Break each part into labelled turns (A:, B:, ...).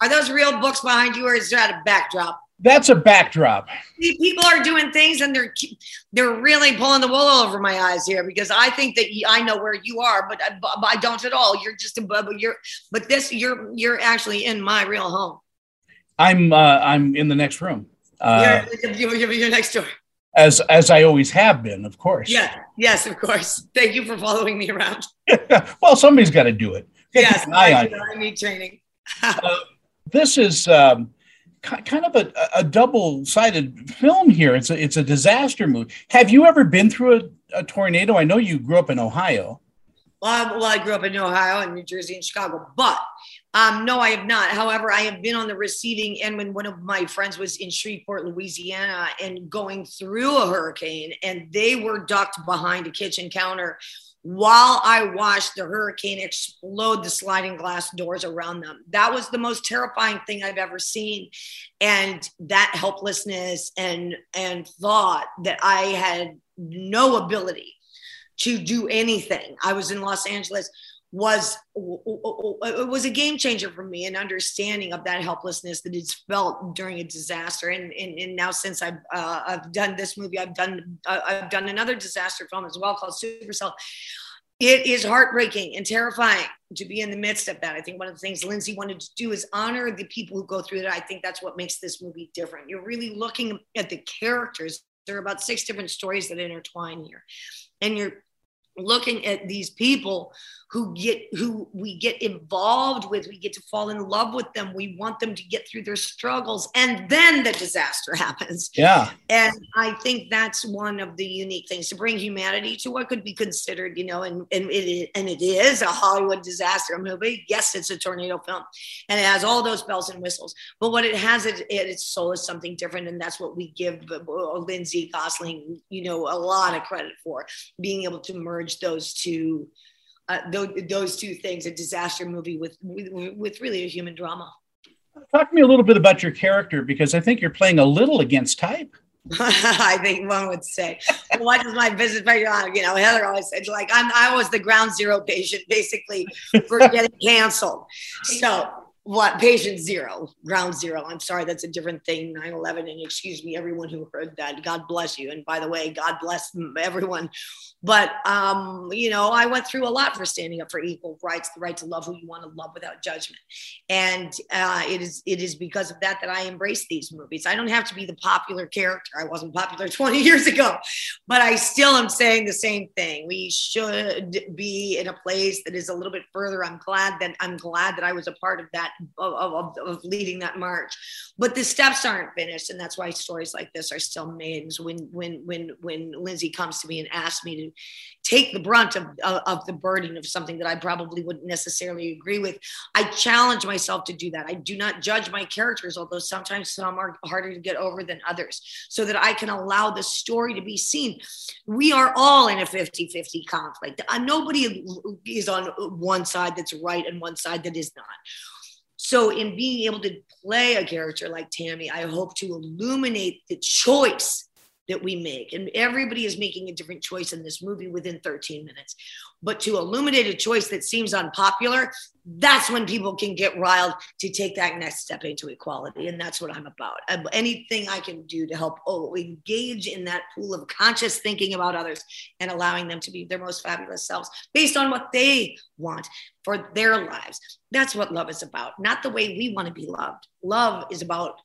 A: Are those real books behind you, or is that a backdrop?
B: That's a backdrop.
A: People are doing things, and they're they're really pulling the wool over my eyes here because I think that I know where you are, but I, but I don't at all. You're just above. You're but this you're you're actually in my real home.
B: I'm uh, I'm in the next room.
A: Uh, you're, you're, you're next door.
B: As as I always have been, of course.
A: Yeah. Yes, of course. Thank you for following me around.
B: well, somebody's got to do it.
A: Yes, I, I need training.
B: uh, this is. Um, kind of a, a double-sided film here. It's a it's a disaster movie. Have you ever been through a, a tornado? I know you grew up in Ohio.
A: Well, I, well, I grew up in Ohio and New Jersey and Chicago, but um, no, I have not. However, I have been on the receiving end when one of my friends was in Shreveport, Louisiana, and going through a hurricane, and they were ducked behind a kitchen counter while I watched the hurricane explode the sliding glass doors around them. That was the most terrifying thing I've ever seen. And that helplessness and and thought that I had no ability to do anything. I was in Los Angeles was it was a game changer for me an understanding of that helplessness that is felt during a disaster and and, and now since I've uh, I've done this movie I've done uh, I've done another disaster film as well called Supercell it is heartbreaking and terrifying to be in the midst of that. I think one of the things Lindsay wanted to do is honor the people who go through that. I think that's what makes this movie different. You're really looking at the characters. There are about six different stories that intertwine here. And you're looking at these people who get who we get involved with we get to fall in love with them we want them to get through their struggles and then the disaster happens.
B: Yeah.
A: And i think that's one of the unique things to bring humanity to what could be considered you know and and it, and it is a hollywood disaster movie. Yes it's a tornado film and it has all those bells and whistles but what it has at, its soul is something different and that's what we give uh, lindsay gossling you know a lot of credit for being able to merge those two uh, those, those two things a disaster movie with, with, with really a human drama
B: talk to me a little bit about your character because i think you're playing a little against type
A: I think one would say, "What does my business on?" You know, Heather always said, "Like I'm, I was the ground zero patient, basically, for getting canceled." So what patient zero ground zero. I'm sorry that's a different thing 9-11 and excuse me everyone who heard that. God bless you. And by the way god bless everyone. But um, you know i went through a lot for standing up for equal rights the right to love who you want to love without judgment. And uh, it is it is because of that that i embrace these movies. I don't have to be the popular character. I wasn't popular 20 years ago but i still am saying the same thing. We should be in a place that is a little bit further. I'm glad that i'm glad that i was a part of that of, of, of leading that march. But the steps aren't finished, and that's why stories like this are still made. When when when when Lindsay comes to me and asks me to take the brunt of, of, of the burden of something that I probably wouldn't necessarily agree with, I challenge myself to do that. I do not judge my characters, although sometimes some are harder to get over than others, so that I can allow the story to be seen. We are all in a 50 50 conflict. Uh, nobody is on one side that's right and one side that is not so, in being able to play a character like Tammy, I hope to illuminate the choice that we make. And everybody is making a different choice in this movie within 13 minutes. But to illuminate a choice that seems unpopular, that's when people can get riled to take that next step into equality. And that's what I'm about. Anything I can do to help oh, engage in that pool of conscious thinking about others and allowing them to be their most fabulous selves based on what they want for their lives. That's what love is about, not the way we want to be loved. Love is about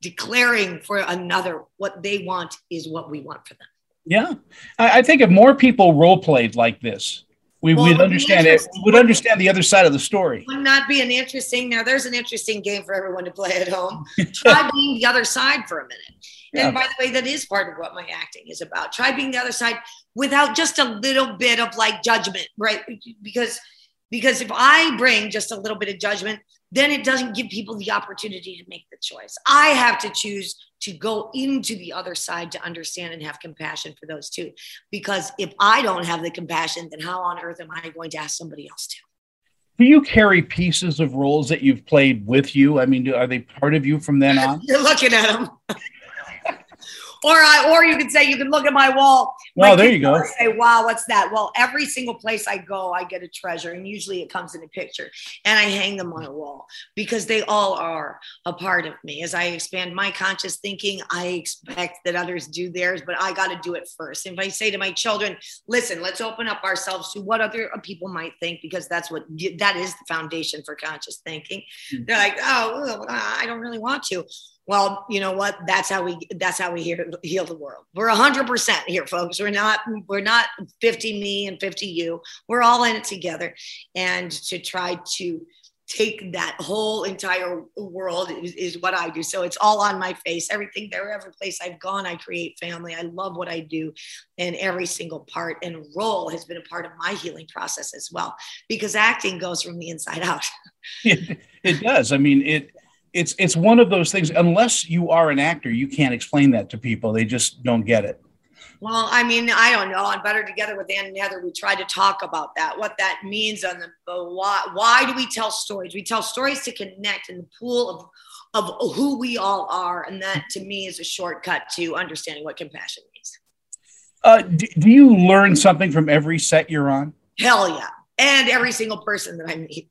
A: declaring for another what they want is what we want for them.
B: Yeah, I, I think if more people role played like this, we well, would understand it. We would understand the other side of the story.
A: Would not be an interesting. Now, there's an interesting game for everyone to play at home. Try being the other side for a minute. Yeah. And by the way, that is part of what my acting is about. Try being the other side without just a little bit of like judgment, right? Because because if I bring just a little bit of judgment, then it doesn't give people the opportunity to make the choice. I have to choose to go into the other side to understand and have compassion for those two. Because if I don't have the compassion, then how on earth am I going to ask somebody else to?
B: Do you carry pieces of roles that you've played with you? I mean, are they part of you from then on?
A: You're looking at them. Or I, or you could say you can look at my wall.
B: Well, there you go.
A: Say, wow, what's that? Well, every single place I go, I get a treasure, and usually it comes in a picture, and I hang them on a wall because they all are a part of me. As I expand my conscious thinking, I expect that others do theirs, but I got to do it first. If I say to my children, "Listen, let's open up ourselves to what other people might think," because that's what that is the foundation for conscious thinking. They're like, "Oh, I don't really want to." Well you know what that's how we that's how we heal, heal the world we're 100% here folks we're not we're not 50 me and 50 you we're all in it together and to try to take that whole entire world is, is, what I do. So it's all on my face. Everything there, every place I've gone, I create family. I love what I do, and every single part and role has been a part of my healing process as well. Because acting goes from the inside out.
B: it, it does. I mean, it it's it's one of those things unless you are an actor you can't explain that to people. They just don't get it.
A: Well i mean i don't know. On better together with anne and heather. We tried to talk about that what that means on the why why do we tell stories? We tell stories to connect in the pool of of who we all are and that to me is a shortcut to understanding what compassion means.
B: Uh, do, do you learn something from every set you're on?
A: Hell yeah. And every single person that i meet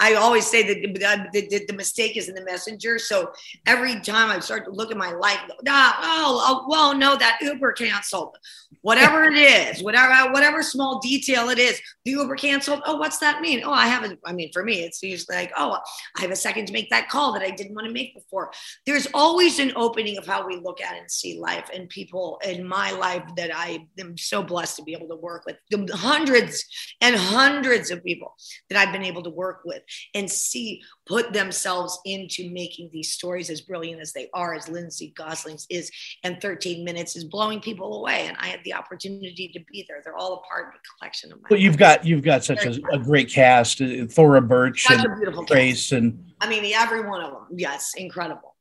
A: I always say that uh, the, the, the, mistake is in the messenger. So every time I start to look at my life, ah, oh, oh, well, no, that Uber canceled whatever it is, whatever uh, whatever small detail it is, the Uber canceled. Oh, what's that mean? Oh, I haven't. I mean, for me, it's usually like, oh, I have a second to make that call that I didn't want to make before. There's always an opening of how we look at and see life, and people in my life that I am so blessed to be able to work with, the hundreds and hundreds of people that I've been able to work with and see put themselves into making these stories as brilliant as they are, as Lindsay Gossling's is, and 13 minutes is blowing people away. And I had the opportunity to be there. They're all a part of the collection of my.
B: Well, you've got you've got such a, a, great cast, uh, Thora Birch such and Grace, and
A: I mean every one of them. Yes, incredible.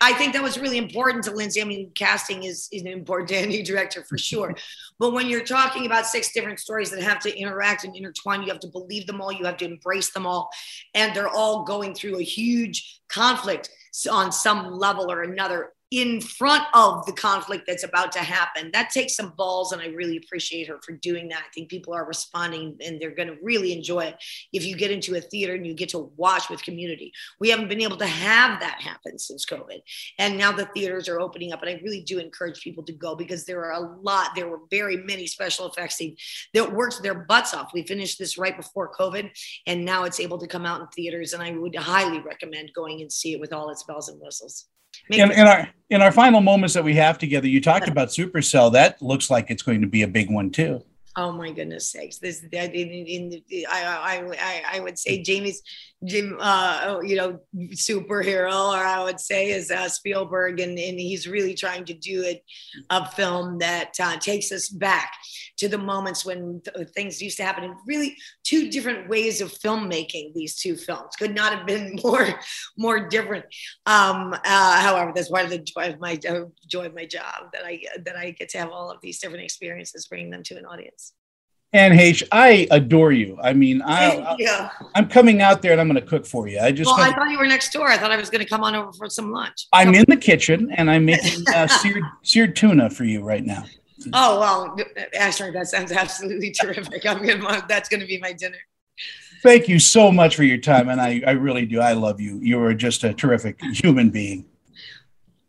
A: I think that was really important to Lindsay. I mean, casting is, is important to any director for sure. but when you're talking about six different stories that have to interact and intertwine, you have to believe them all, you have to embrace them all. And they're all going through a huge conflict on some level or another in front of the conflict that's about to happen. That takes some balls, and I really appreciate her for doing that. I think people are responding and they're going to really enjoy it if you get into a theater and you get to watch with community. We haven't been able to have that happen since COVID. And now the theaters are opening up, and I really do encourage people to go because there are a lot, there were very many special effects teams that worked their butts off. We finished this right before COVID, and now it's able to come out in theaters, and I would highly recommend going and see it with all its bells and whistles
B: in, in, our in our final moments that we have together, you talked about Supercell. That looks like it's going to be a big one too.
A: Oh my goodness sakes! This in, in, in I, I I would say Jamie's Jim, uh, oh, you know, superhero, or I would say is uh, Spielberg, and, and he's really trying to do it a film that uh, takes us back to the moments when th- things used to happen. And really, two different ways of filmmaking. These two films could not have been more more different. Um, uh, however, that's part of the joy of my uh, joy of my job that I that I get to have all of these different experiences, bringing them to an audience.
B: And H, I I adore you. I mean, I, yeah. I'm coming out there and I'm going to cook for you. I just.
A: Well, I thought you were next door. I thought I was going to come on over for some lunch.
B: I'm in the kitchen and I'm making uh, seared seared tuna for you right now.
A: Oh well, Asher, that sounds absolutely terrific. I'm gonna. That's going to be my dinner.
B: Thank you so much for your time, and I, I really do. I love you. You are just a terrific human being.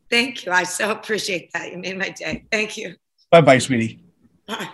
A: Thank you. I so appreciate that. You made my day. Thank you.
B: Bye, bye, sweetie.
A: Bye.